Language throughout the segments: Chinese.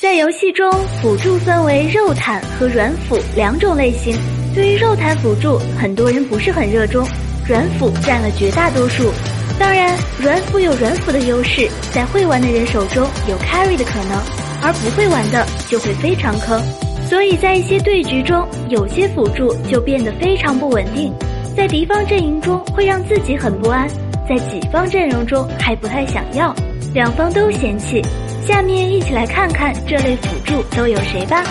在游戏中，辅助分为肉坦和软辅两种类型。对于肉坦辅助，很多人不是很热衷，软辅占了绝大多数。当然，软辅有软辅的优势，在会玩的人手中有 carry 的可能，而不会玩的就会非常坑。所以在一些对局中，有些辅助就变得非常不稳定，在敌方阵营中会让自己很不安，在己方阵容中还不太想要，两方都嫌弃。下面一起来看看这类辅助都有谁吧。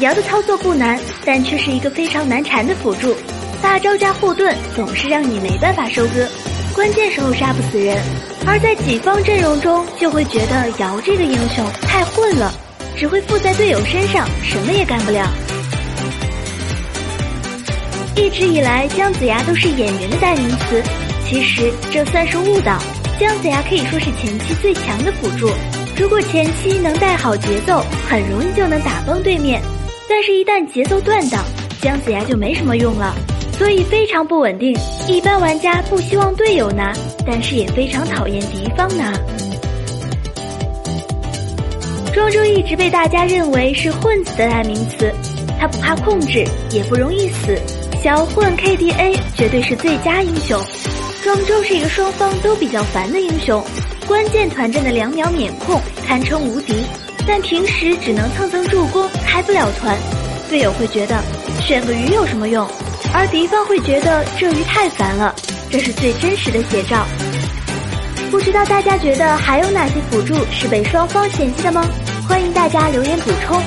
瑶的操作不难，但却是一个非常难缠的辅助。大招加护盾总是让你没办法收割，关键时候杀不死人。而在己方阵容中，就会觉得瑶这个英雄太混了，只会附在队友身上，什么也干不了。一直以来，姜子牙都是演员的代名词，其实这算是误导。姜子牙可以说是前期最强的辅助，如果前期能带好节奏，很容易就能打崩对面。但是，一旦节奏断档，姜子牙就没什么用了，所以非常不稳定。一般玩家不希望队友拿，但是也非常讨厌敌方拿。庄周一直被大家认为是混子的代名词，他不怕控制，也不容易死，小混 KDA 绝对是最佳英雄。庄周是一个双方都比较烦的英雄，关键团战的两秒免控堪称无敌，但平时只能蹭蹭助攻，开不了团。队友会觉得选个鱼有什么用，而敌方会觉得这鱼太烦了，这是最真实的写照。不知道大家觉得还有哪些辅助是被双方嫌弃的吗？欢迎大家留言补充。